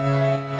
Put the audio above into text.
Música